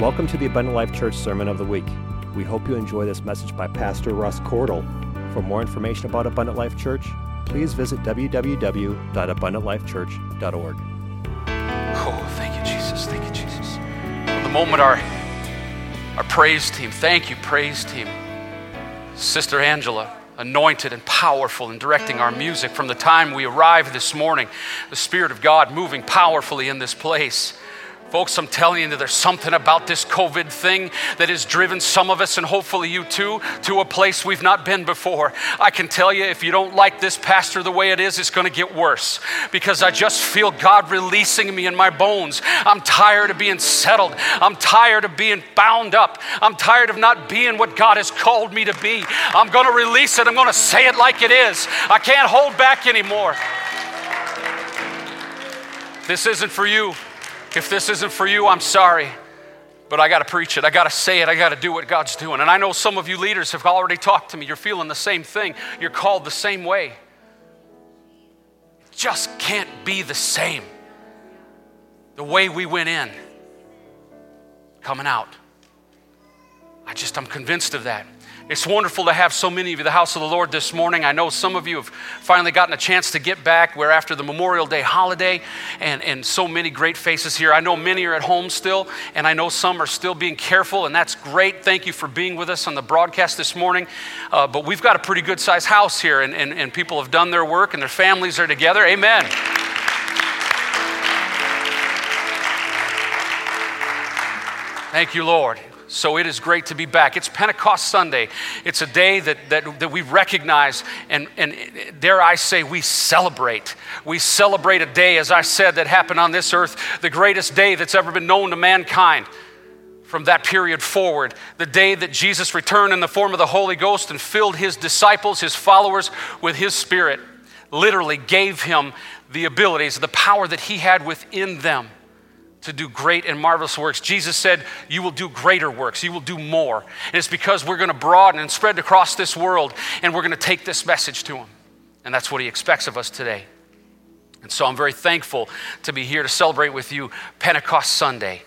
Welcome to the Abundant Life Church Sermon of the Week. We hope you enjoy this message by Pastor Russ Cordle. For more information about Abundant Life Church, please visit www.abundantlifechurch.org. Oh, thank you, Jesus. Thank you, Jesus. From the moment our our praise team, thank you, praise team, Sister Angela, anointed and powerful in directing our music from the time we arrived this morning, the Spirit of God moving powerfully in this place. Folks, I'm telling you, there's something about this COVID thing that has driven some of us, and hopefully you too, to a place we've not been before. I can tell you, if you don't like this pastor the way it is, it's going to get worse because I just feel God releasing me in my bones. I'm tired of being settled. I'm tired of being bound up. I'm tired of not being what God has called me to be. I'm going to release it. I'm going to say it like it is. I can't hold back anymore. This isn't for you. If this isn't for you, I'm sorry. But I got to preach it. I got to say it. I got to do what God's doing. And I know some of you leaders have already talked to me. You're feeling the same thing. You're called the same way. It just can't be the same. The way we went in, coming out. I just, I'm convinced of that. It's wonderful to have so many of you, the house of the Lord, this morning. I know some of you have finally gotten a chance to get back. We're after the Memorial Day holiday, and, and so many great faces here. I know many are at home still, and I know some are still being careful, and that's great. Thank you for being with us on the broadcast this morning. Uh, but we've got a pretty good sized house here, and, and, and people have done their work, and their families are together. Amen. Thank you, Lord. So it is great to be back. It's Pentecost Sunday. It's a day that, that, that we recognize and, and, dare I say, we celebrate. We celebrate a day, as I said, that happened on this earth, the greatest day that's ever been known to mankind. From that period forward, the day that Jesus returned in the form of the Holy Ghost and filled his disciples, his followers, with his Spirit, literally gave him the abilities, the power that he had within them to do great and marvelous works. Jesus said, You will do greater works, you will do more. And it's because we're going to broaden and spread across this world and we're going to take this message to Him. And that's what He expects of us today. And so I'm very thankful to be here to celebrate with you Pentecost Sunday.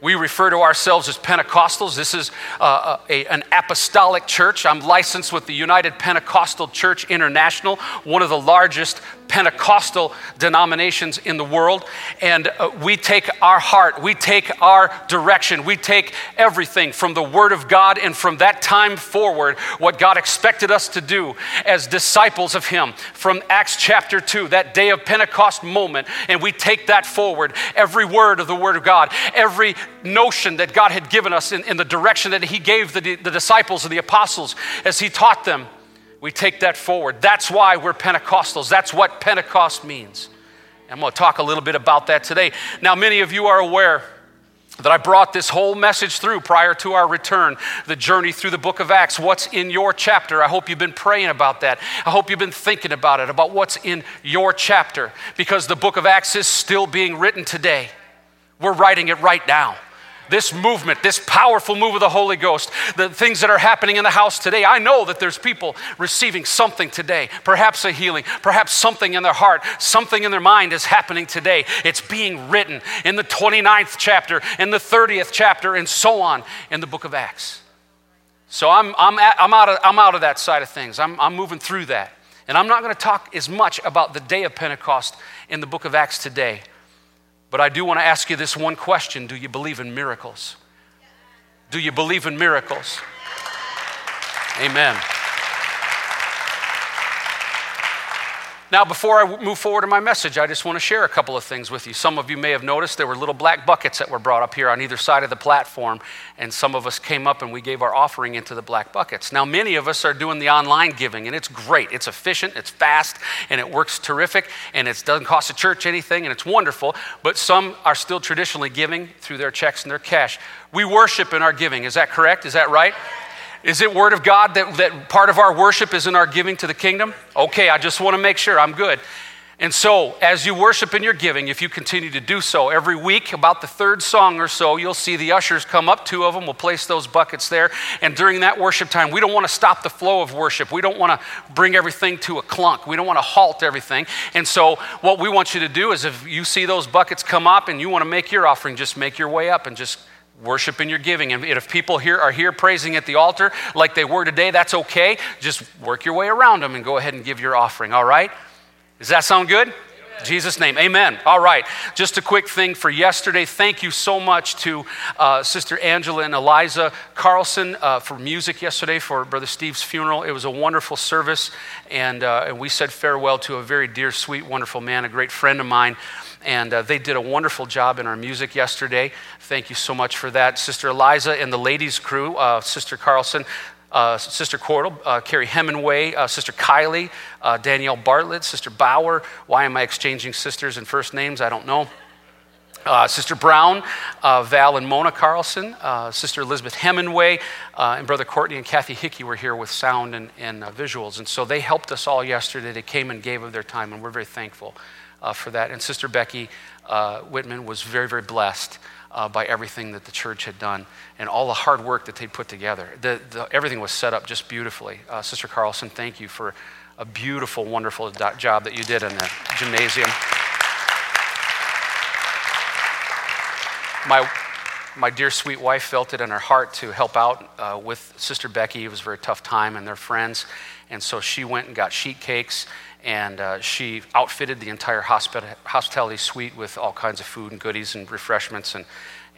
We refer to ourselves as Pentecostals. This is uh, a, an apostolic church. I'm licensed with the United Pentecostal Church International, one of the largest Pentecostal denominations in the world. And uh, we take our heart, we take our direction, we take everything from the Word of God and from that time forward, what God expected us to do as disciples of Him from Acts chapter 2, that day of Pentecost moment. And we take that forward, every word of the Word of God, every notion that God had given us in, in the direction that He gave the, the disciples and the apostles as He taught them we take that forward. That's why we're Pentecostals. That's what Pentecost means. I'm going to talk a little bit about that today. Now, many of you are aware that I brought this whole message through prior to our return, the journey through the book of Acts. What's in your chapter? I hope you've been praying about that. I hope you've been thinking about it, about what's in your chapter, because the book of Acts is still being written today. We're writing it right now this movement, this powerful move of the Holy Ghost, the things that are happening in the house today. I know that there's people receiving something today, perhaps a healing, perhaps something in their heart, something in their mind is happening today. It's being written in the 29th chapter, in the 30th chapter, and so on in the book of Acts. So I'm, I'm, at, I'm, out, of, I'm out of that side of things. I'm, I'm moving through that. And I'm not going to talk as much about the day of Pentecost in the book of Acts today. But I do want to ask you this one question Do you believe in miracles? Do you believe in miracles? Amen. Now, before I move forward in my message, I just want to share a couple of things with you. Some of you may have noticed there were little black buckets that were brought up here on either side of the platform, and some of us came up and we gave our offering into the black buckets. Now, many of us are doing the online giving, and it's great. It's efficient, it's fast, and it works terrific, and it doesn't cost the church anything, and it's wonderful. But some are still traditionally giving through their checks and their cash. We worship in our giving. Is that correct? Is that right? Is it word of God that, that part of our worship is in our giving to the kingdom? Okay, I just want to make sure I'm good. And so, as you worship in your giving, if you continue to do so, every week, about the third song or so, you'll see the ushers come up, two of them, will place those buckets there. And during that worship time, we don't want to stop the flow of worship. We don't want to bring everything to a clunk. We don't want to halt everything. And so, what we want you to do is if you see those buckets come up and you want to make your offering, just make your way up and just Worship in your giving. And if people here are here praising at the altar like they were today, that's okay. Just work your way around them and go ahead and give your offering, all right? Does that sound good? Jesus' name, amen. All right, just a quick thing for yesterday. Thank you so much to uh, Sister Angela and Eliza Carlson uh, for music yesterday for Brother Steve's funeral. It was a wonderful service, and, uh, and we said farewell to a very dear, sweet, wonderful man, a great friend of mine. And uh, they did a wonderful job in our music yesterday. Thank you so much for that. Sister Eliza and the ladies' crew, uh, Sister Carlson, uh, Sister Cordle, uh, Carrie Hemingway, uh, Sister Kylie, uh, Danielle Bartlett, Sister Bauer. Why am I exchanging sisters and first names? I don't know. Uh, Sister Brown, uh, Val and Mona Carlson, Sister Elizabeth Hemingway, and Brother Courtney and Kathy Hickey were here with sound and, and visuals. And so they helped us all yesterday. They came and gave of their time, and we're very thankful for that. And Sister Becky Whitman was very, very blessed uh, by everything that the church had done and all the hard work that they put together. The, the, everything was set up just beautifully. Uh, Sister Carlson, thank you for a beautiful, wonderful do- job that you did in the gymnasium. My, my dear sweet wife felt it in her heart to help out uh, with Sister Becky. It was a very tough time and their friends. And so she went and got sheet cakes and uh, she outfitted the entire hospitality suite with all kinds of food and goodies and refreshments. And,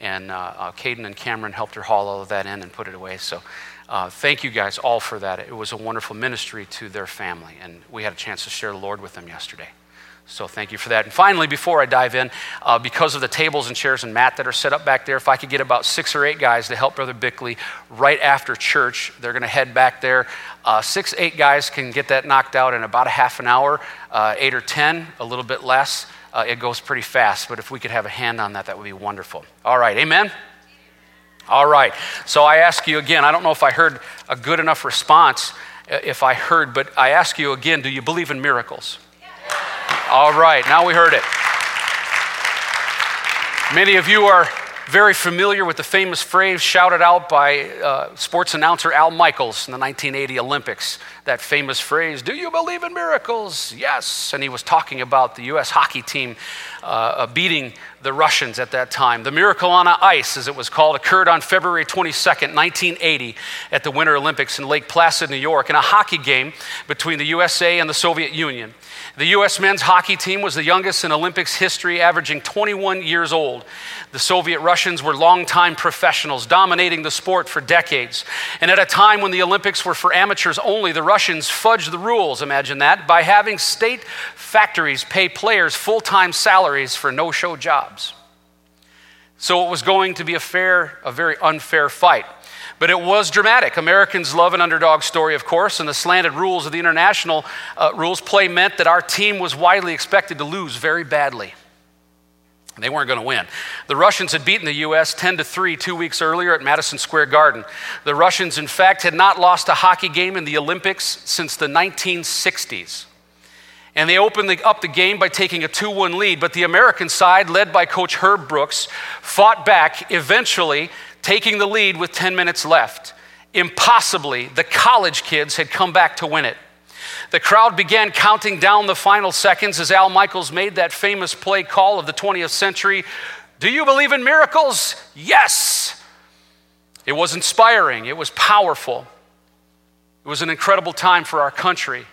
and uh, uh, Caden and Cameron helped her haul all of that in and put it away. So uh, thank you guys all for that. It was a wonderful ministry to their family, and we had a chance to share the Lord with them yesterday. So thank you for that. And finally, before I dive in, uh, because of the tables and chairs and mat that are set up back there, if I could get about six or eight guys to help Brother Bickley right after church, they're going to head back there. Uh, six, eight guys can get that knocked out in about a half an hour, uh, eight or ten, a little bit less. Uh, it goes pretty fast, but if we could have a hand on that, that would be wonderful. All right, amen? All right, so I ask you again, I don't know if I heard a good enough response, uh, if I heard, but I ask you again, do you believe in miracles? All right, now we heard it. Many of you are very familiar with the famous phrase shouted out by uh, sports announcer Al Michaels in the 1980 Olympics. That famous phrase, Do you believe in miracles? Yes. And he was talking about the U.S. hockey team uh, uh beating the Russians at that time. The miracle on ice, as it was called, occurred on February 22nd, 1980, at the Winter Olympics in Lake Placid, New York, in a hockey game between the USA and the Soviet Union. The U.S. men's hockey team was the youngest in Olympics history, averaging 21 years old. The Soviet Russians were longtime professionals, dominating the sport for decades. And at a time when the Olympics were for amateurs only, the Russians fudged the rules, imagine that, by having state factories pay players full time salaries for no show jobs. So it was going to be a fair, a very unfair fight. But it was dramatic. Americans love an underdog story, of course, and the slanted rules of the international uh, rules play meant that our team was widely expected to lose very badly. They weren't going to win. The Russians had beaten the U.S. 10 to 3 two weeks earlier at Madison Square Garden. The Russians, in fact, had not lost a hockey game in the Olympics since the 1960s. And they opened the, up the game by taking a 2 1 lead, but the American side, led by coach Herb Brooks, fought back, eventually taking the lead with 10 minutes left. Impossibly, the college kids had come back to win it. The crowd began counting down the final seconds as Al Michaels made that famous play call of the 20th century Do you believe in miracles? Yes. It was inspiring, it was powerful. It was an incredible time for our country.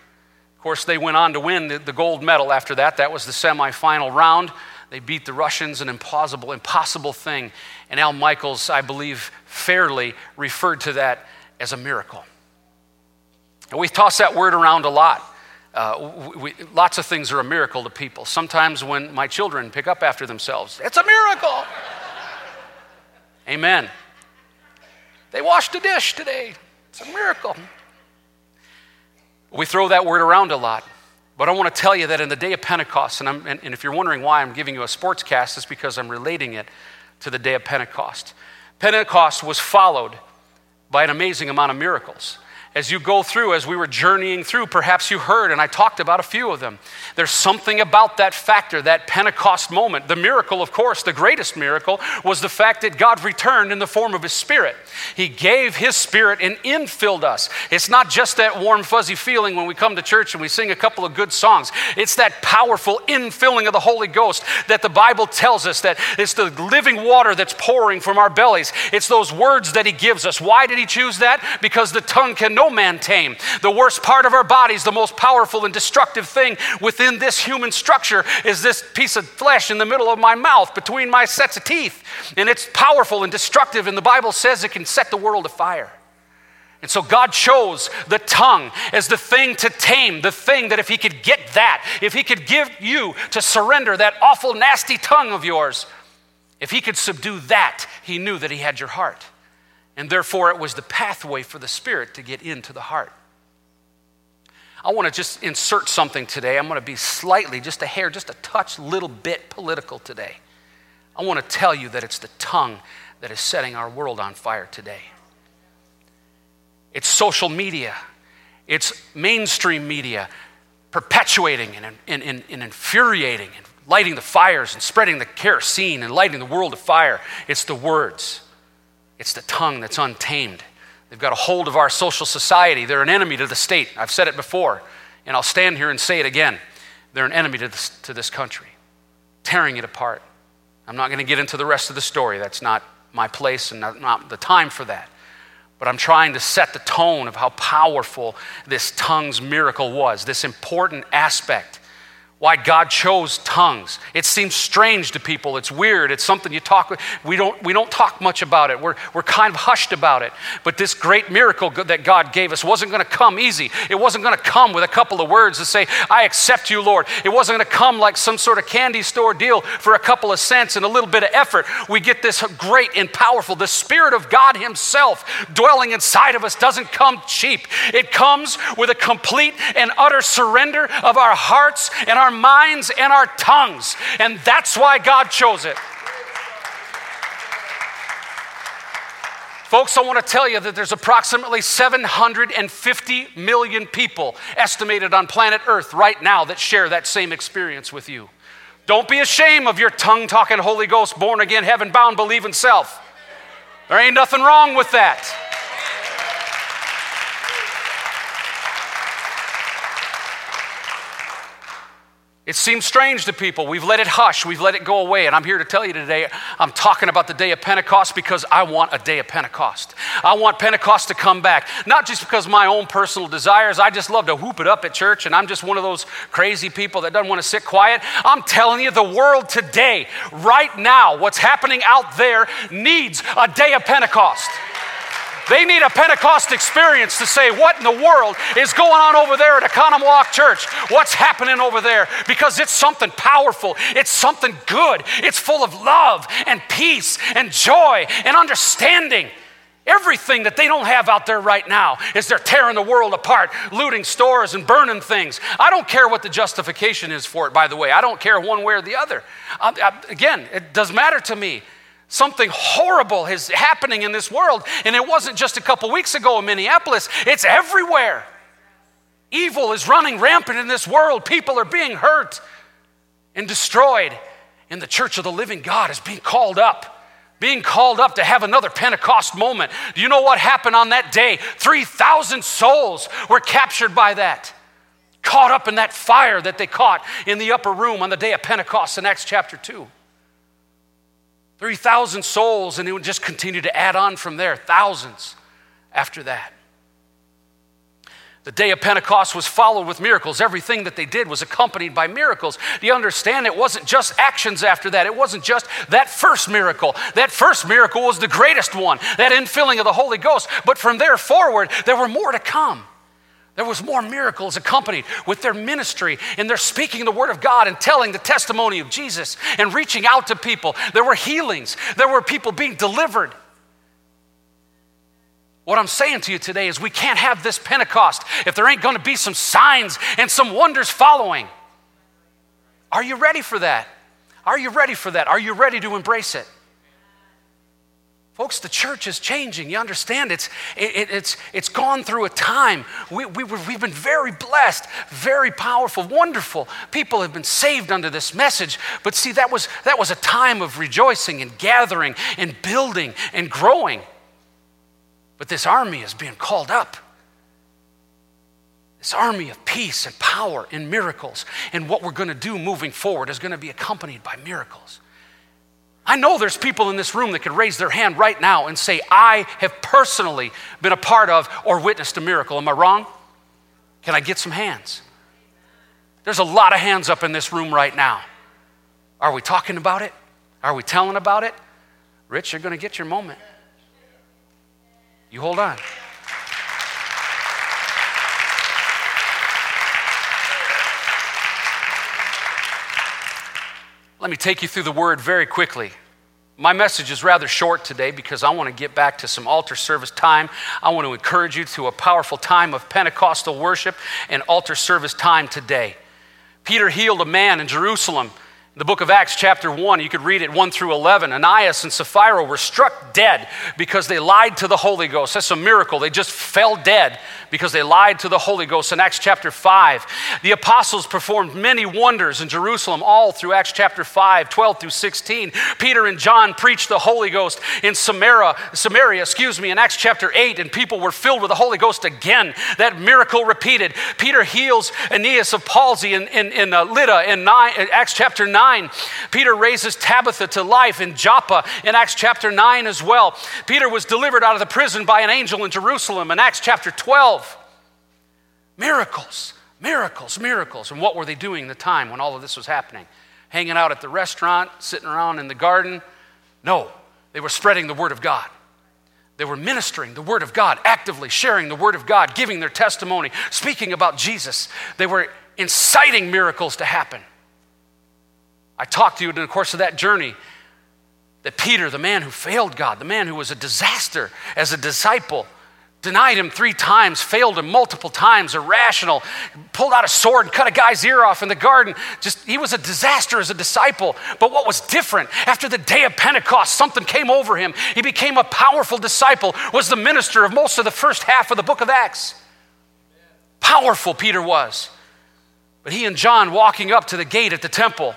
Of course, they went on to win the, the gold medal after that. That was the semifinal round. They beat the Russians, an impossible, impossible thing. And Al Michaels, I believe, fairly referred to that as a miracle. And we toss that word around a lot. Uh, we, lots of things are a miracle to people. Sometimes when my children pick up after themselves, it's a miracle. Amen. They washed a dish today. It's a miracle. We throw that word around a lot. But I want to tell you that in the day of Pentecost, and, and, and if you're wondering why I'm giving you a sports cast, it's because I'm relating it to the day of Pentecost. Pentecost was followed by an amazing amount of miracles. As you go through, as we were journeying through, perhaps you heard, and I talked about a few of them. There's something about that factor, that Pentecost moment. The miracle, of course, the greatest miracle, was the fact that God returned in the form of His Spirit. He gave His Spirit and infilled us. It's not just that warm, fuzzy feeling when we come to church and we sing a couple of good songs. It's that powerful infilling of the Holy Ghost that the Bible tells us that it's the living water that's pouring from our bellies. It's those words that He gives us. Why did He choose that? Because the tongue can no man tame. The worst part of our bodies, the most powerful and destructive thing within this human structure, is this piece of flesh in the middle of my mouth between my sets of teeth. And it's powerful and destructive, and the Bible says it can set the world afire. And so God chose the tongue as the thing to tame, the thing that if He could get that, if He could give you to surrender that awful, nasty tongue of yours, if He could subdue that, He knew that He had your heart. And therefore, it was the pathway for the Spirit to get into the heart. I want to just insert something today. I'm going to be slightly, just a hair, just a touch, little bit political today. I want to tell you that it's the tongue that is setting our world on fire today. It's social media, it's mainstream media perpetuating and, and, and, and infuriating and lighting the fires and spreading the kerosene and lighting the world afire. It's the words. It's the tongue that's untamed. They've got a hold of our social society. They're an enemy to the state. I've said it before, and I'll stand here and say it again. They're an enemy to this, to this country, tearing it apart. I'm not going to get into the rest of the story. That's not my place and not, not the time for that. But I'm trying to set the tone of how powerful this tongue's miracle was, this important aspect why God chose tongues. It seems strange to people. It's weird. It's something you talk we don't we don't talk much about it. We're we're kind of hushed about it. But this great miracle that God gave us wasn't going to come easy. It wasn't going to come with a couple of words to say, "I accept you, Lord." It wasn't going to come like some sort of candy store deal for a couple of cents and a little bit of effort. We get this great and powerful the spirit of God himself dwelling inside of us doesn't come cheap. It comes with a complete and utter surrender of our hearts and our our minds and our tongues. And that's why God chose it. Folks, I want to tell you that there's approximately 750 million people estimated on planet Earth right now that share that same experience with you. Don't be ashamed of your tongue talking Holy Ghost, born again, heaven bound, believing self. There ain't nothing wrong with that. It seems strange to people. We've let it hush, we've let it go away. And I'm here to tell you today, I'm talking about the day of Pentecost because I want a day of Pentecost. I want Pentecost to come back, not just because my own personal desires. I just love to whoop it up at church, and I'm just one of those crazy people that doesn't want to sit quiet. I'm telling you, the world today, right now, what's happening out there needs a day of Pentecost. They need a Pentecost experience to say, What in the world is going on over there at Economwalk Church? What's happening over there? Because it's something powerful, it's something good, it's full of love and peace and joy and understanding. Everything that they don't have out there right now is they're tearing the world apart, looting stores and burning things. I don't care what the justification is for it, by the way. I don't care one way or the other. I, I, again, it does matter to me. Something horrible is happening in this world. And it wasn't just a couple weeks ago in Minneapolis, it's everywhere. Evil is running rampant in this world. People are being hurt and destroyed. And the church of the living God is being called up being called up to have another Pentecost moment. Do you know what happened on that day? 3,000 souls were captured by that, caught up in that fire that they caught in the upper room on the day of Pentecost in Acts chapter 2. 3,000 souls, and it would just continue to add on from there, thousands after that. The day of Pentecost was followed with miracles. Everything that they did was accompanied by miracles. Do you understand? It wasn't just actions after that. It wasn't just that first miracle. That first miracle was the greatest one, that infilling of the Holy Ghost. But from there forward, there were more to come. There was more miracles accompanied with their ministry and their speaking the word of God and telling the testimony of Jesus and reaching out to people. There were healings. There were people being delivered. What I'm saying to you today is we can't have this Pentecost if there ain't going to be some signs and some wonders following. Are you ready for that? Are you ready for that? Are you ready to embrace it? Folks, the church is changing. You understand? It's, it, it's, it's gone through a time. We, we, we've been very blessed, very powerful, wonderful. People have been saved under this message. But see, that was, that was a time of rejoicing and gathering and building and growing. But this army is being called up. This army of peace and power and miracles. And what we're going to do moving forward is going to be accompanied by miracles. I know there's people in this room that could raise their hand right now and say, I have personally been a part of or witnessed a miracle. Am I wrong? Can I get some hands? There's a lot of hands up in this room right now. Are we talking about it? Are we telling about it? Rich, you're going to get your moment. You hold on. Let me take you through the word very quickly. My message is rather short today because I want to get back to some altar service time. I want to encourage you to a powerful time of Pentecostal worship and altar service time today. Peter healed a man in Jerusalem the book of Acts, chapter 1, you could read it 1 through 11. Ananias and Sapphira were struck dead because they lied to the Holy Ghost. That's a miracle. They just fell dead because they lied to the Holy Ghost in Acts chapter 5. The apostles performed many wonders in Jerusalem, all through Acts chapter 5, 12 through 16. Peter and John preached the Holy Ghost in Samaria, Samaria, excuse me, in Acts chapter 8, and people were filled with the Holy Ghost again. That miracle repeated. Peter heals Aeneas of palsy in, in, in uh, Lydda in nine, Acts chapter 9. 9. Peter raises Tabitha to life in Joppa in Acts chapter 9 as well. Peter was delivered out of the prison by an angel in Jerusalem in Acts chapter 12. Miracles, miracles, miracles. And what were they doing in the time when all of this was happening? Hanging out at the restaurant, sitting around in the garden? No, they were spreading the word of God. They were ministering the Word of God, actively sharing the Word of God, giving their testimony, speaking about Jesus. They were inciting miracles to happen. I talked to you in the course of that journey that Peter, the man who failed God, the man who was a disaster as a disciple, denied him three times, failed him multiple times, irrational, pulled out a sword and cut a guy's ear off in the garden. Just he was a disaster as a disciple. But what was different after the day of Pentecost, something came over him. He became a powerful disciple, was the minister of most of the first half of the book of Acts. Powerful Peter was. But he and John walking up to the gate at the temple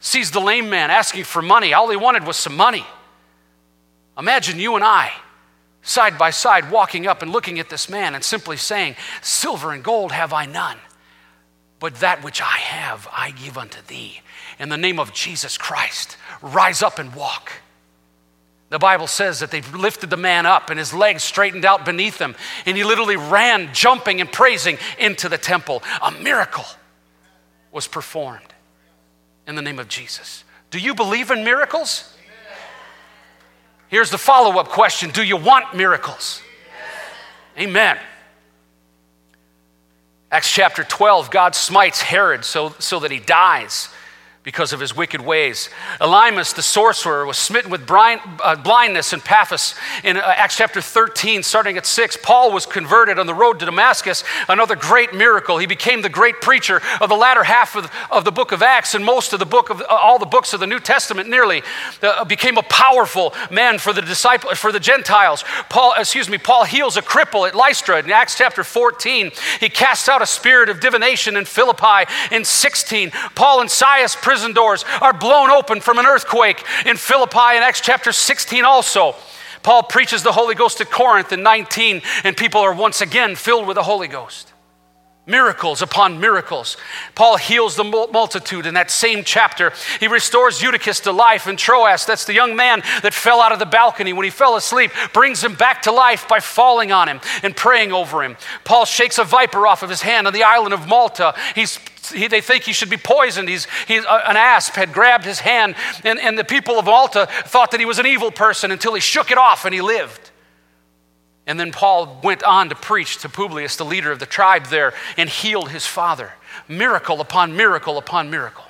sees the lame man asking for money. All he wanted was some money. Imagine you and I side by side walking up and looking at this man and simply saying, Silver and gold have I none, but that which I have I give unto thee. In the name of Jesus Christ, rise up and walk. The Bible says that they lifted the man up and his legs straightened out beneath him, and he literally ran, jumping and praising into the temple. A miracle was performed in the name of Jesus. Do you believe in miracles? Here's the follow up question Do you want miracles? Amen. Acts chapter 12, God smites Herod so, so that he dies because of his wicked ways. Elymas, the sorcerer, was smitten with uh, blindness in Paphos in uh, Acts chapter 13, starting at 6. Paul was converted on the road to Damascus, another great miracle. He became the great preacher of the latter half of, of the book of Acts and most of the book of uh, all the books of the New Testament nearly. Uh, became a powerful man for the disciple for the Gentiles. Paul, excuse me, Paul heals a cripple at Lystra in Acts chapter 14. He casts out a spirit of divination in Philippi in 16. Paul and Silas doors are blown open from an earthquake in Philippi in Acts chapter 16 also. Paul preaches the Holy Ghost at Corinth in 19, and people are once again filled with the Holy Ghost. Miracles upon miracles. Paul heals the multitude in that same chapter. He restores Eutychus to life, and Troas, that's the young man that fell out of the balcony when he fell asleep, brings him back to life by falling on him and praying over him. Paul shakes a viper off of his hand on the island of Malta. He's he, they think he should be poisoned. He's, he's uh, an asp had grabbed his hand, and, and the people of Malta thought that he was an evil person until he shook it off and he lived. And then Paul went on to preach to Publius, the leader of the tribe there, and healed his father. Miracle upon miracle upon miracle.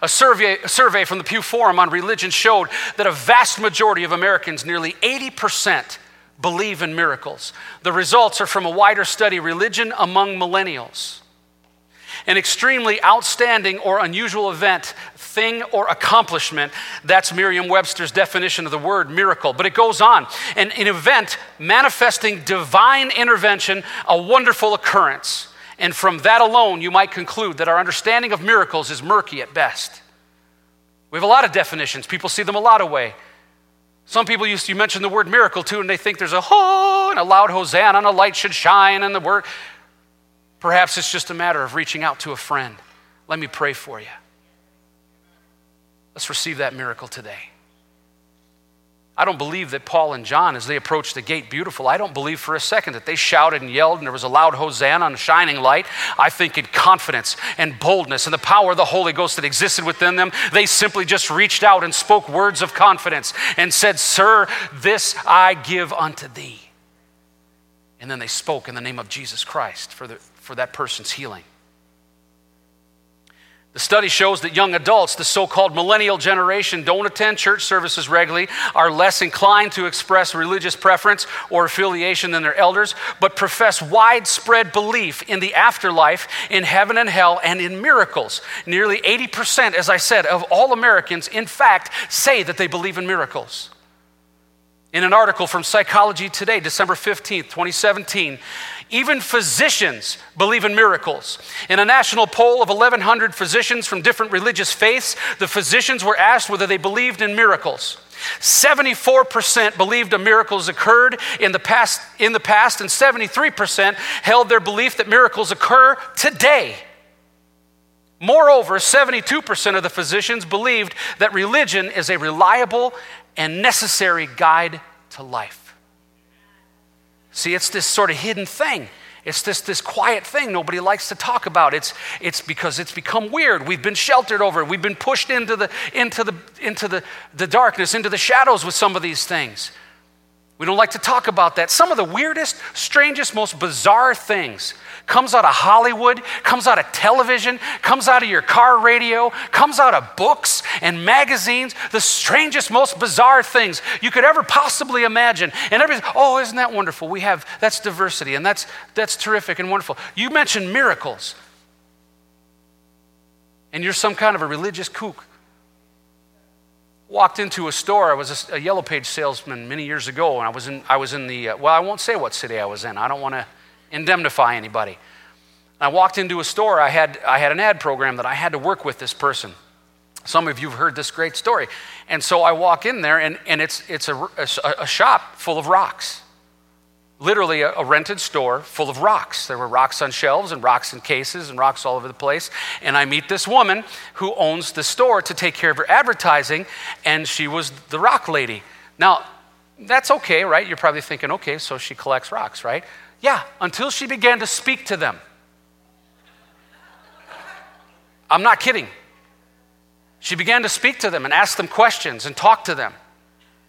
A survey, a survey from the Pew Forum on religion showed that a vast majority of Americans, nearly 80%, believe in miracles. The results are from a wider study, Religion Among Millennials. An extremely outstanding or unusual event, thing, or accomplishment. That's Merriam Webster's definition of the word miracle. But it goes on an, an event manifesting divine intervention, a wonderful occurrence. And from that alone, you might conclude that our understanding of miracles is murky at best. We have a lot of definitions, people see them a lot of ways. Some people used to, mention the word miracle too, and they think there's a ho and a loud hosanna and a light should shine and the word. Perhaps it's just a matter of reaching out to a friend. Let me pray for you. Let's receive that miracle today. I don't believe that Paul and John, as they approached the gate beautiful, I don't believe for a second that they shouted and yelled and there was a loud hosanna and a shining light. I think in confidence and boldness and the power of the Holy Ghost that existed within them, they simply just reached out and spoke words of confidence and said, Sir, this I give unto thee. And then they spoke in the name of Jesus Christ for, the, for that person's healing. The study shows that young adults, the so called millennial generation, don't attend church services regularly, are less inclined to express religious preference or affiliation than their elders, but profess widespread belief in the afterlife, in heaven and hell, and in miracles. Nearly 80%, as I said, of all Americans, in fact, say that they believe in miracles. In an article from Psychology Today, December 15th, 2017, even physicians believe in miracles. In a national poll of 1,100 physicians from different religious faiths, the physicians were asked whether they believed in miracles. 74% believed a miracle has occurred in the past, in the past, and 73% held their belief that miracles occur today. Moreover, 72% of the physicians believed that religion is a reliable and necessary guide to life. See, it's this sort of hidden thing. It's this, this quiet thing nobody likes to talk about. It's, it's because it's become weird. We've been sheltered over it. We've been pushed into, the, into, the, into the, the darkness, into the shadows with some of these things. We don't like to talk about that. Some of the weirdest, strangest, most bizarre things comes out of Hollywood, comes out of television, comes out of your car radio, comes out of books and magazines, the strangest, most bizarre things you could ever possibly imagine. And everybody's, oh, isn't that wonderful? We have, that's diversity, and that's, that's terrific and wonderful. You mentioned miracles, and you're some kind of a religious kook walked into a store. I was a, a, yellow page salesman many years ago, and I was in, I was in the, uh, well, I won't say what city I was in. I don't want to indemnify anybody. I walked into a store. I had, I had an ad program that I had to work with this person. Some of you have heard this great story. And so I walk in there, and, and it's, it's a, a, a shop full of rocks literally a, a, rented store full of rocks. There were rocks on shelves and rocks in cases and rocks all over the place. And I meet this woman who owns the store to take care of her advertising, and she was the rock lady. Now, that's okay, right? You're probably thinking, okay, so she collects rocks, right? Yeah, until she began to speak to them. I'm not kidding. She began to speak to them and ask them questions and talk to them.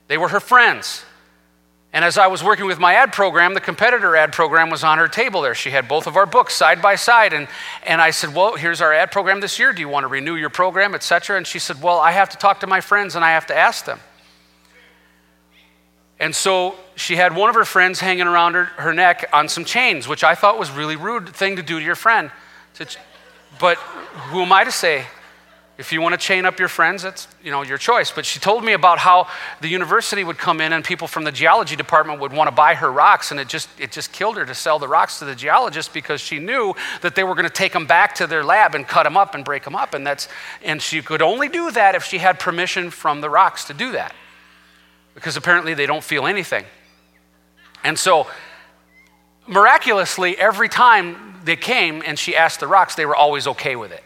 They were her friends. And as I was working with my ad program, the competitor ad program was on her table there. She had both of our books side by side. And, and I said, Well, here's our ad program this year. Do you want to renew your program, et cetera? And she said, Well, I have to talk to my friends and I have to ask them. And so she had one of her friends hanging around her, her neck on some chains, which I thought was really rude thing to do to your friend. But who am I to say if you want to chain up your friends, that's you know your choice. But she told me about how the university would come in and people from the geology department would want to buy her rocks, and it just it just killed her to sell the rocks to the geologist because she knew that they were going to take them back to their lab and cut them up and break them up, and that's and she could only do that if she had permission from the rocks to do that, because apparently they don't feel anything. And so, miraculously, every time they came and she asked the rocks, they were always okay with it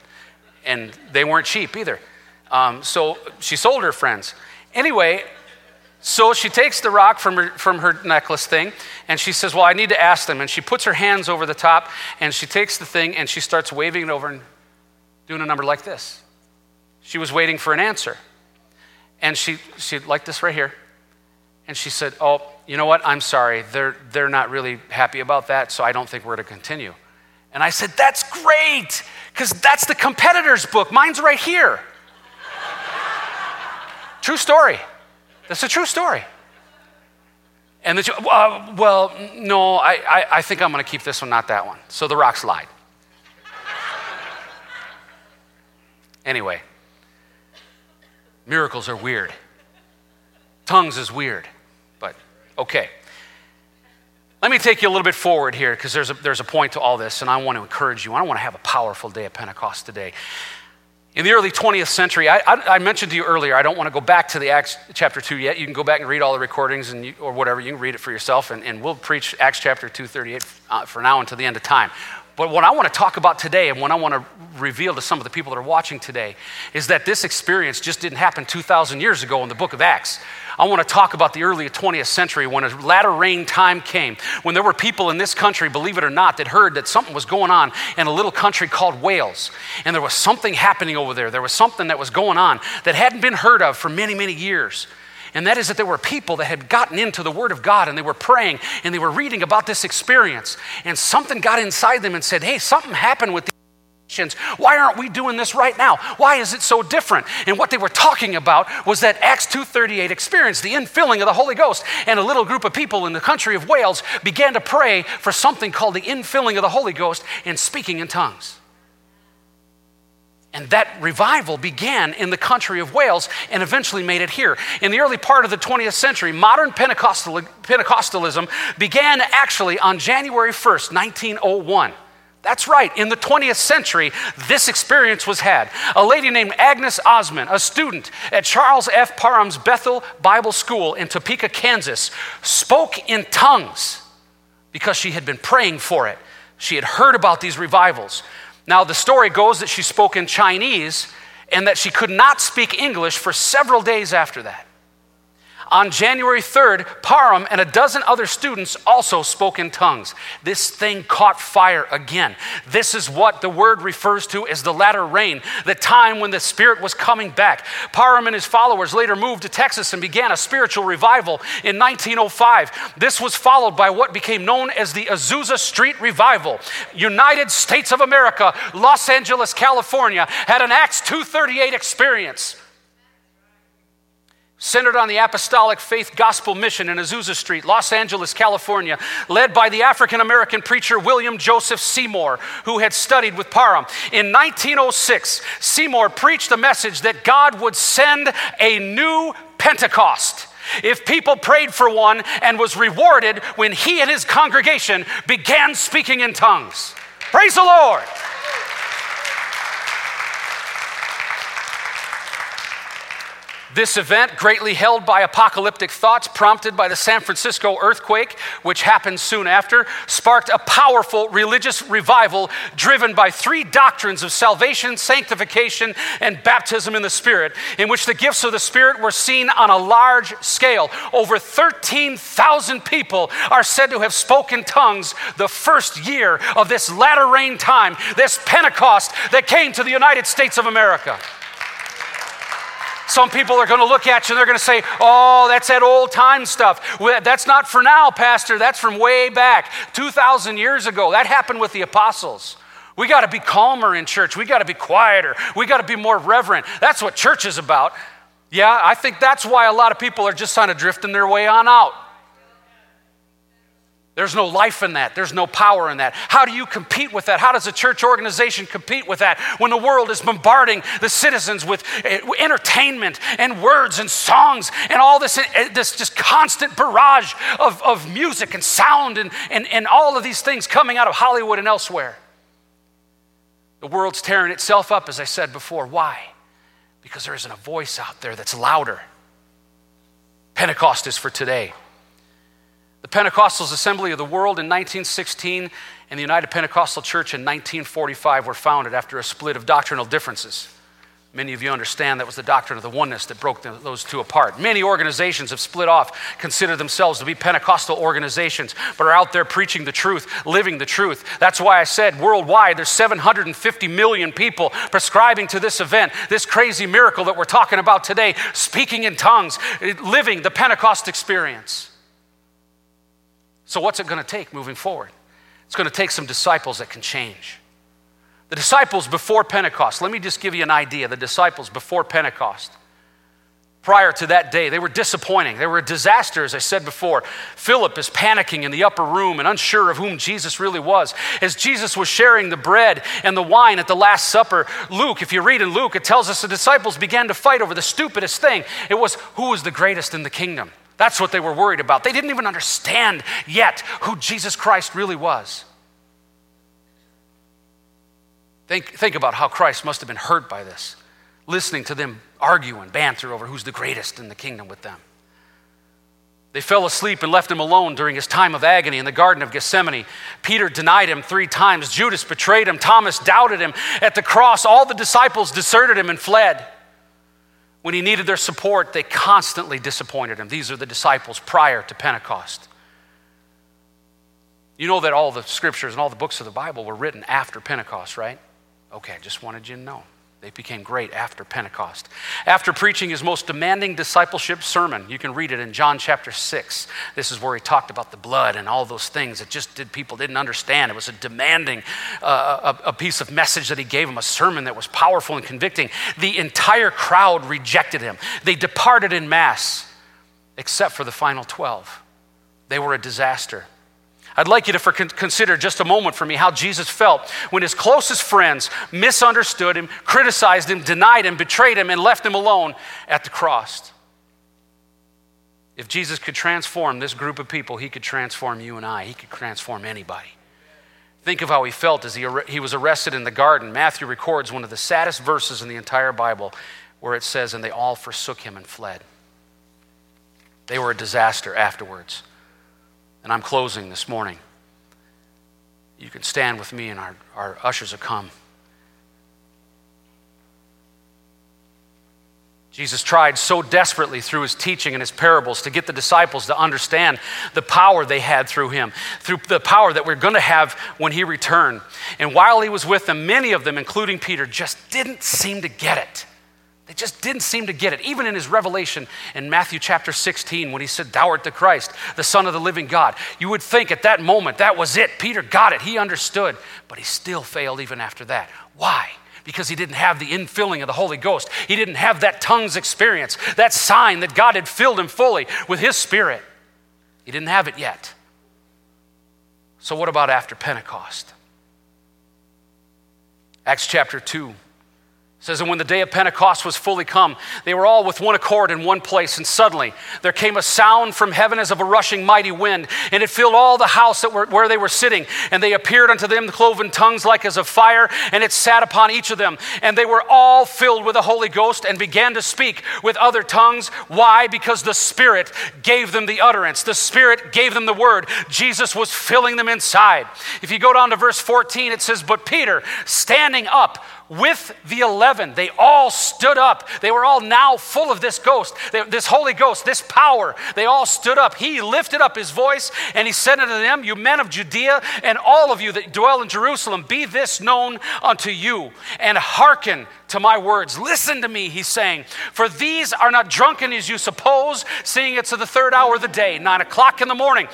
and they weren't cheap either. Um, so she sold her friends. Anyway, so she takes the rock from her, from her necklace thing and she says, Well, I need to ask them. And she puts her hands over the top and she takes the thing and she starts waving it over and doing a number like this. She was waiting for an answer. And she, she like this right here. And she said, Oh, you know what? I'm sorry. They're, they're not really happy about that, so I don't think we're to continue. And I said, That's great, because that's the competitor's book. Mine's right here. true story. That's a true story. And the, uh, well, no, I, I, I think I'm going to keep this one, not that one. So the rocks lied. Anyway, miracles are weird. Tongues is weird, but okay. Let me take you a little bit forward here because there's a, there's a point to all this, and I want to encourage you. I want to have a powerful day at Pentecost today. In the early 20th century, I, I, I, mentioned to you earlier, I don't want to go back to the Acts chapter 2 yet. You can go back and read all the recordings and you, or whatever. You can read it for yourself, and, and we'll preach Acts chapter 2, 38 uh, for now until the end of time. But what I want to talk about today and what I want to reveal to some of the people that are watching today is that this experience just didn't happen 2,000 years ago in the book of Acts. I want to talk about the early 20th century when a latter rain time came, when there were people in this country, believe it or not, that heard that something was going on in a little country called Wales. And there was something happening over there. There was something that was going on that hadn't been heard of for many, many years. And that is that there were people that had gotten into the Word of God and they were praying and they were reading about this experience. And something got inside them and said, Hey, something happened with these. Christians. Why aren't we doing this right now? Why is it so different? And what they were talking about was that Acts 2:38 experience, the infilling of the Holy Ghost. And a little group of people in the country of Wales began to pray for something called the infilling of the Holy Ghost and speaking in tongues. And that revival began in the country of Wales and eventually made it here. In the early part of the 20th century, modern Pentecostal, Pentecostalism began actually on January 1st, 1901. That's right, in the 20th century, this experience was had. A lady named Agnes Ozman, a student at Charles F. Parham's Bethel Bible School in Topeka, Kansas, spoke in tongues because she had been praying for it. She had heard about these revivals. Now, the story goes that she spoke in Chinese and that she could not speak English for several days after that. On January 3rd, Parham and a dozen other students also spoke in tongues. This thing caught fire again. This is what the word refers to as the latter rain, the time when the Spirit was coming back. Parham and his followers later moved to Texas and began a spiritual revival in 1905. This was followed by what became known as the Azusa Street Revival. United States of America, Los Angeles, California, had an Acts 238 experience centered on the Apostolic Faith Gospel Mission in Azusa Street, Los Angeles, California, led by the African American preacher William Joseph Seymour, who had studied with Parham. In 1906, Seymour preached a message that God would send a new Pentecost. If people prayed for one and was rewarded when he and his congregation began speaking in tongues. Praise the Lord. This event, greatly held by apocalyptic thoughts prompted by the San Francisco earthquake, which happened soon after, sparked a powerful religious revival driven by three doctrines of salvation, sanctification, and baptism in the Spirit, in which the gifts of the Spirit were seen on a large scale. Over 13,000 people are said to have spoken tongues the first year of this latter rain time, this Pentecost that came to the United States of America. Some people are going to look at you and they're going to say, Oh, that's that old time stuff. That's not for now, Pastor. That's from way back, 2,000 years ago. That happened with the apostles. We got to be calmer in church. We got to be quieter. We got to be more reverent. That's what church is about. Yeah, I think that's why a lot of people are just kind of drifting their way on out. There's no life in that. There's no power in that. How do you compete with that? How does a church organization compete with that when the world is bombarding the citizens with eh, entertainment and words and songs and all this, eh, this just constant barrage of, of music and sound and, and, and all of these things coming out of Hollywood and elsewhere? The world's tearing itself up, as I said before. Why? Because there isn't a voice out there that's louder. Pentecost is for today. The Pentecostals Assembly of the World in 1916 and the United Pentecostal Church in 1945 were founded after a split of doctrinal differences. Many of you understand that was the doctrine of the oneness that broke those two apart. Many organizations have split off, consider themselves to be Pentecostal organizations, but are out there preaching the truth, living the truth. That's why I said worldwide there's 750 million people prescribing to this event, this crazy miracle that we're talking about today, speaking in tongues, living the Pentecost experience. So, what's it going to take moving forward? It's going to take some disciples that can change. The disciples before Pentecost, let me just give you an idea. The disciples before Pentecost, prior to that day. They were disappointing. They were a disaster, as I said before. Philip is panicking in the upper room and unsure of whom Jesus really was. As Jesus was sharing the bread and the wine at the Last Supper, Luke, if you read in Luke, it tells us the disciples began to fight over the stupidest thing. It was who was the greatest in the kingdom. That's what they were worried about. They didn't even understand yet who Jesus Christ really was. Think, think about how Christ must have been hurt by this, listening to them argue and banter over who's the greatest in the kingdom with them. They fell asleep and left him alone during his time of agony in the Garden of Gethsemane. Peter denied him three times. Judas betrayed him. Thomas doubted him. At the cross, all the disciples deserted him and fled. When he needed their support, they constantly disappointed him. These are the disciples prior to Pentecost. You know that all the scriptures and all the books of the Bible were written after Pentecost, right? Okay, I just wanted you to know. They became great after Pentecost. After preaching his most demanding discipleship sermon, you can read it in John chapter 6. This is where he talked about the blood and all those things that just did people didn't understand. It was a demanding uh, a, a piece of message that he gave them, a sermon that was powerful and convicting. The entire crowd rejected him. They departed in mass, except for the final 12. They were a disaster. I'd like you to for, consider just a moment for me how Jesus felt when his closest friends misunderstood him, criticized him, denied him, betrayed him, and left him alone at the cross. If Jesus could transform this group of people, he could transform you and I. He could transform anybody. Think of how he felt as he, he was arrested in the garden. Matthew records one of the saddest verses in the entire Bible where it says, And they all forsook him and fled. They were a disaster afterwards. And I'm closing this morning. You can stand with me, and our, our ushers will come. Jesus tried so desperately through his teaching and his parables to get the disciples to understand the power they had through him, through the power that we're going to have when he returned. And while he was with them, many of them, including Peter, just didn't seem to get it. They just didn't seem to get it. Even in his revelation in Matthew chapter 16, when he said, Thou art the Christ, the Son of the living God, you would think at that moment that was it. Peter got it. He understood, but he still failed even after that. Why? Because he didn't have the infilling of the Holy Ghost. He didn't have that tongues experience, that sign that God had filled him fully with his Spirit. He didn't have it yet. So, what about after Pentecost? Acts chapter 2 says, And when the day of Pentecost was fully come, they were all with one accord in one place, and suddenly there came a sound from heaven as of a rushing mighty wind, and it filled all the house that were, where they were sitting. And they appeared unto them cloven tongues like as of fire, and it sat upon each of them. And they were all filled with the Holy Ghost and began to speak with other tongues. Why? Because the Spirit gave them the utterance, the Spirit gave them the word. Jesus was filling them inside. If you go down to verse 14, it says, But Peter, standing up, with the 11. They all stood up. They were all now full of this ghost, this Holy Ghost, this power. They all stood up. He lifted up his voice and he said unto them, You men of Judea and all of you that dwell in Jerusalem, be this known unto you and hearken to my words. Listen to me, he's saying, for these are not drunken as you suppose, seeing it's the third hour of the day, nine o'clock in the morning.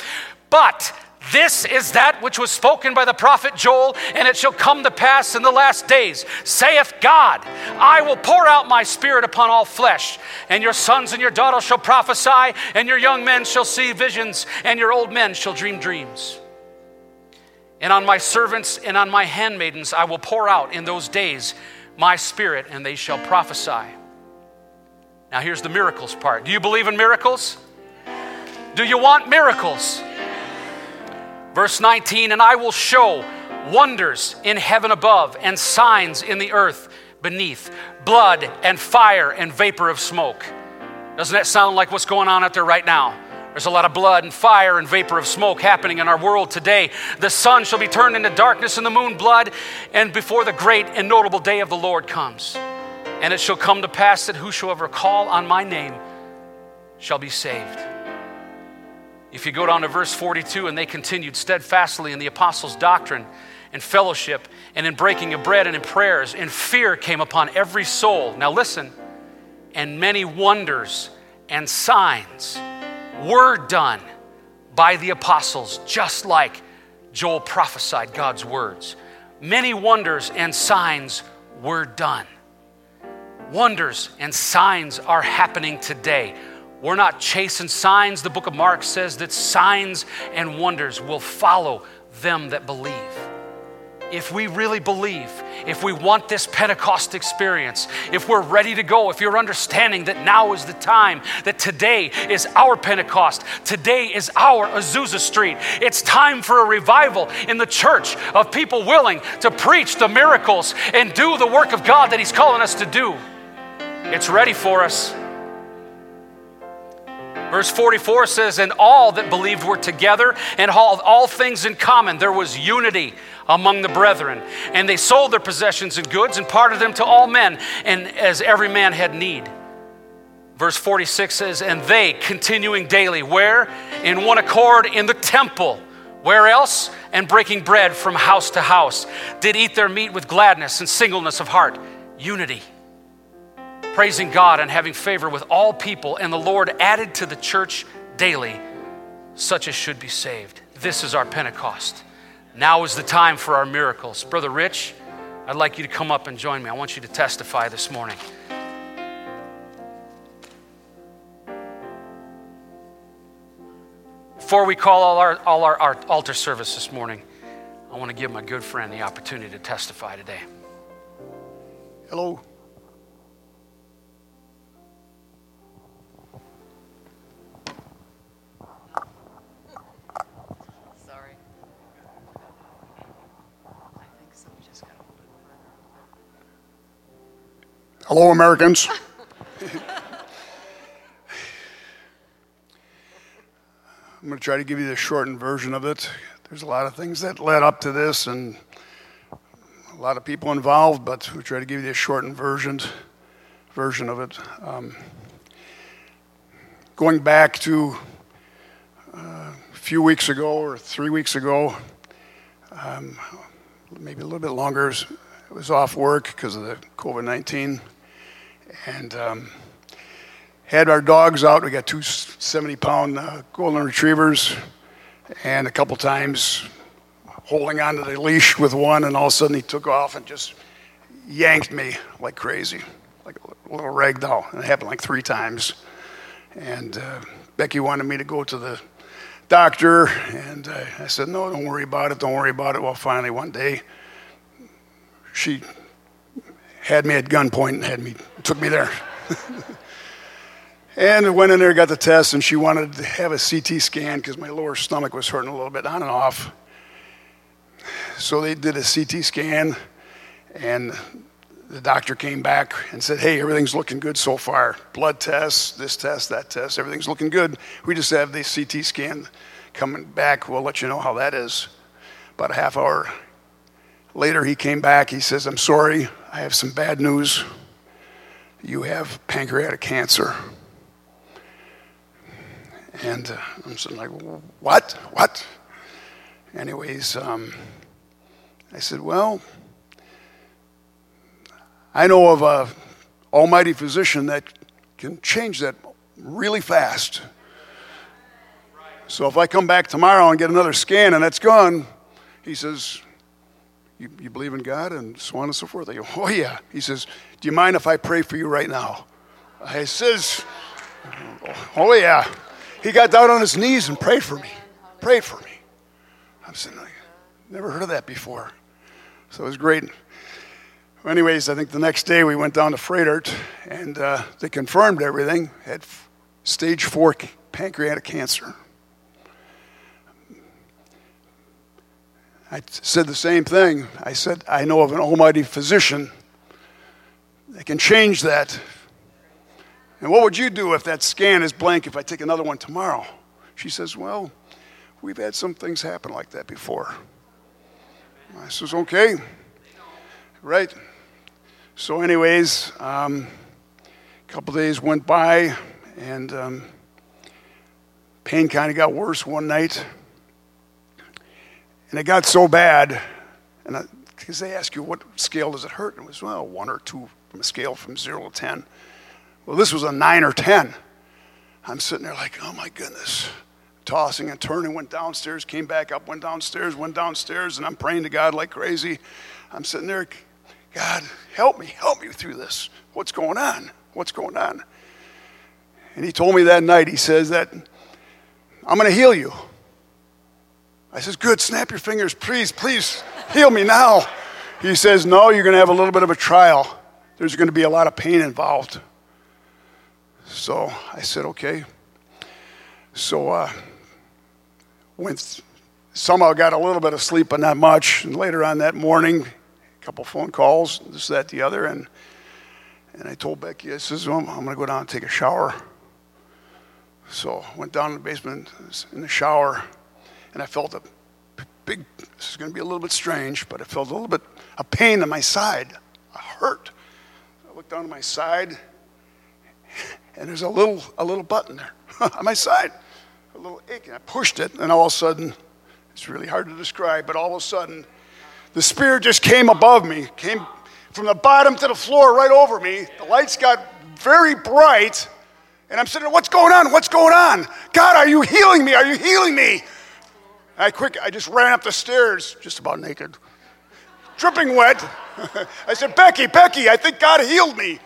But this is that which was spoken by the prophet Joel, and it shall come to pass in the last days, saith God, I will pour out my spirit upon all flesh, and your sons and your daughters shall prophesy, and your young men shall see visions, and your old men shall dream dreams. And on my servants and on my handmaidens I will pour out in those days my spirit, and they shall prophesy. Now, here's the miracles part. Do you believe in miracles? Do you want miracles? Verse 19, and I will show wonders in heaven above and signs in the earth beneath blood and fire and vapor of smoke. Doesn't that sound like what's going on out there right now? There's a lot of blood and fire and vapor of smoke happening in our world today. The sun shall be turned into darkness and the moon blood, and before the great and notable day of the Lord comes. And it shall come to pass that whosoever call on my name shall be saved. If you go down to verse 42, and they continued steadfastly in the apostles' doctrine and fellowship and in breaking of bread and in prayers, and fear came upon every soul. Now listen, and many wonders and signs were done by the apostles, just like Joel prophesied God's words. Many wonders and signs were done. wonders and signs are happening today. We're not chasing signs. The book of Mark says that signs and wonders will follow them that believe if we really believe, if we want this Pentecost experience, if we're ready to go, if you're understanding that now is the time, that today is our Pentecost, today is our Azusa Street. It's time for a revival in the church of people willing to preach the miracles and do the work of God that He's calling us to do. It's ready for us. Verse 44 says, And all that believed were together and all, all things in common. There was unity among the brethren. And they sold their possessions and goods and parted them to all men, and as every man had need. Verse 46 says, And they, continuing daily, where? In one accord in the temple. Where else? And breaking bread from house to house, did eat their meat with gladness and singleness of heart. Unity. Praising God and having favor with all people, and the Lord added to the church daily such as should be saved. This is our Pentecost. Now is the time for our miracles. Brother Rich, I'd like you to come up and join me. I want you to testify this morning. Before we call all our, all our, our altar service this morning, I want to give my good friend the opportunity to testify today. Hello. Hello, Americans. I'm going to try to give you the shortened version of it. There's a lot of things that led up to this and a lot of people involved, but we'll try to give you the shortened version, version of it. Um, going back to uh, a few weeks ago or three weeks ago, um, maybe a little bit longer, I was off work because of the COVID 19 and um, had our dogs out. We got two 70 pound uh, golden retrievers, and a couple times holding onto the leash with one, and all of a sudden he took off and just yanked me like crazy, like a little rag doll. And it happened like three times. And uh, Becky wanted me to go to the doctor, and uh, I said, No, don't worry about it, don't worry about it. Well, finally, one day, she had me at gunpoint and had me, took me there. and went in there, got the test, and she wanted to have a CT scan because my lower stomach was hurting a little bit on and off. So they did a CT scan, and the doctor came back and said, Hey, everything's looking good so far. Blood tests, this test, that test, everything's looking good. We just have the CT scan coming back. We'll let you know how that is. About a half hour later, he came back. He says, I'm sorry, I have some bad news. You have pancreatic cancer. And uh, I'm sitting like, what? What? Anyways, um, I said, well, I know of a almighty physician that can change that really fast. So if I come back tomorrow and get another scan and that's gone, he says, you, you believe in God and so on and so forth. I go, oh yeah. He says, do you mind if I pray for you right now? I says, oh yeah. He got down on his knees and prayed for me. Prayed for me. I'm sitting saying, never heard of that before. So it was great. Anyways, I think the next day we went down to Froedtert and uh, they confirmed everything. Had stage four pancreatic cancer. I said the same thing. I said, I know of an almighty physician that can change that. And what would you do if that scan is blank if I take another one tomorrow? She says, Well, we've had some things happen like that before. I says, Okay. Right. So, anyways, um, a couple days went by, and um, pain kind of got worse one night. And it got so bad, and because they ask you what scale does it hurt, and it was well one or two from a scale from zero to ten. Well, this was a nine or ten. I'm sitting there like, oh my goodness, tossing and turning. Went downstairs, came back up, went downstairs, went downstairs, and I'm praying to God like crazy. I'm sitting there, God, help me, help me through this. What's going on? What's going on? And he told me that night, he says that I'm going to heal you. I says, good, snap your fingers, please, please, heal me now. He says, no, you're going to have a little bit of a trial. There's going to be a lot of pain involved. So I said, okay. So uh, went, somehow got a little bit of sleep, but not much. And later on that morning, a couple phone calls, this, that, the other, and and I told Becky, I says, well, I'm going to go down and take a shower. So went down in the basement in the shower, and I felt a big, this is going to be a little bit strange, but I felt a little bit a pain in my side, a hurt. I looked down to my side, and there's a little, a little button there on my side, a little ache, and I pushed it, and all of a sudden, it's really hard to describe, but all of a sudden, the spirit just came above me, came from the bottom to the floor right over me. The lights got very bright. And I'm sitting there, what's going on? What's going on? God, are you healing me? Are you healing me? I quick, I just ran up the stairs, just about naked, dripping wet. I said, Becky, Becky, I think God healed me.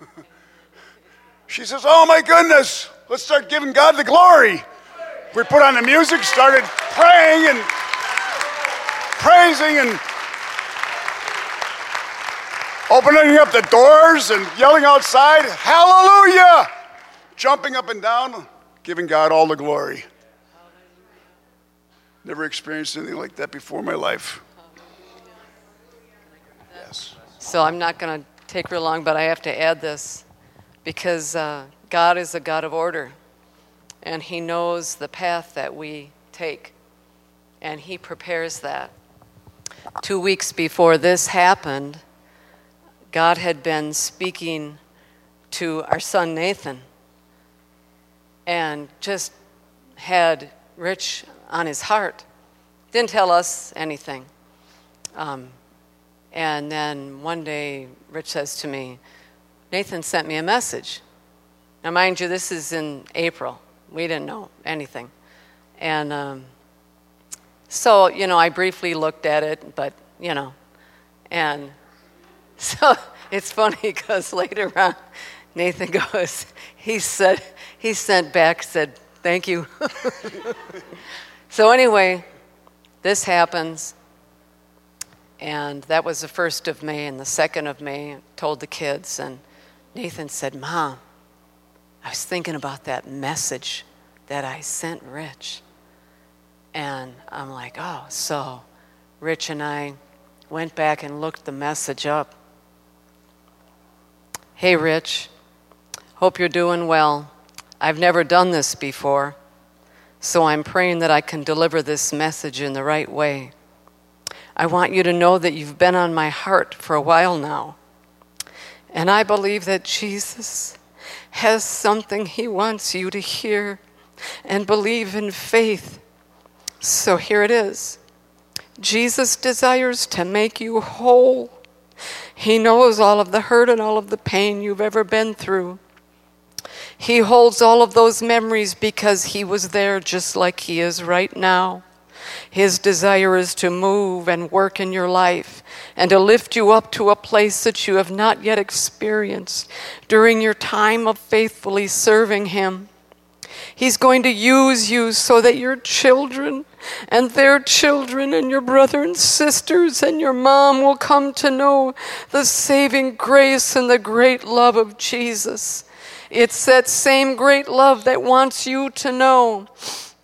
She says, Oh my goodness, let's start giving God the glory. We put on the music, started praying and praising and opening up the doors and yelling outside, Hallelujah! Jumping up and down, giving God all the glory. Never experienced anything like that before in my life. Yes. So I'm not going to take real long, but I have to add this because uh, God is a God of order, and He knows the path that we take, and He prepares that. Two weeks before this happened, God had been speaking to our son Nathan and just had Rich on his heart. Didn't tell us anything. Um, and then one day, Rich says to me, Nathan sent me a message. Now, mind you, this is in April. We didn't know anything. And um, so, you know, I briefly looked at it, but, you know, and so it's funny because later on, Nathan goes, he said, he sent back, said, thank you. so anyway, this happens. And that was the first of May, and the second of May, I told the kids, and Nathan said, Mom, I was thinking about that message that I sent Rich. And I'm like, oh, so Rich and I went back and looked the message up. Hey, Rich. Hope you're doing well. I've never done this before, so I'm praying that I can deliver this message in the right way. I want you to know that you've been on my heart for a while now. And I believe that Jesus has something he wants you to hear and believe in faith. So here it is Jesus desires to make you whole. He knows all of the hurt and all of the pain you've ever been through. He holds all of those memories because He was there just like He is right now. His desire is to move and work in your life and to lift you up to a place that you have not yet experienced during your time of faithfully serving Him. He's going to use you so that your children and their children and your brother and sisters and your mom will come to know the saving grace and the great love of Jesus. It's that same great love that wants you to know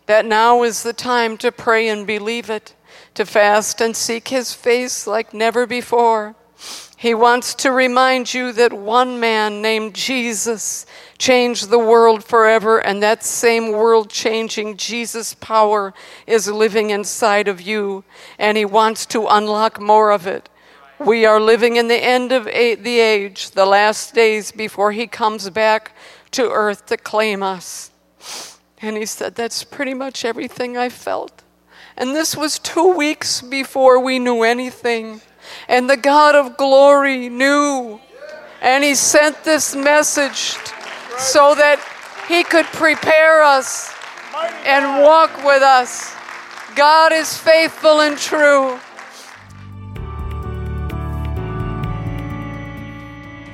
that now is the time to pray and believe it, to fast and seek His face like never before. He wants to remind you that one man named Jesus changed the world forever, and that same world changing Jesus power is living inside of you, and He wants to unlock more of it. We are living in the end of the age, the last days before He comes back to earth to claim us. And He said, That's pretty much everything I felt. And this was two weeks before we knew anything. And the God of glory knew. And He sent this message so that He could prepare us and walk with us. God is faithful and true.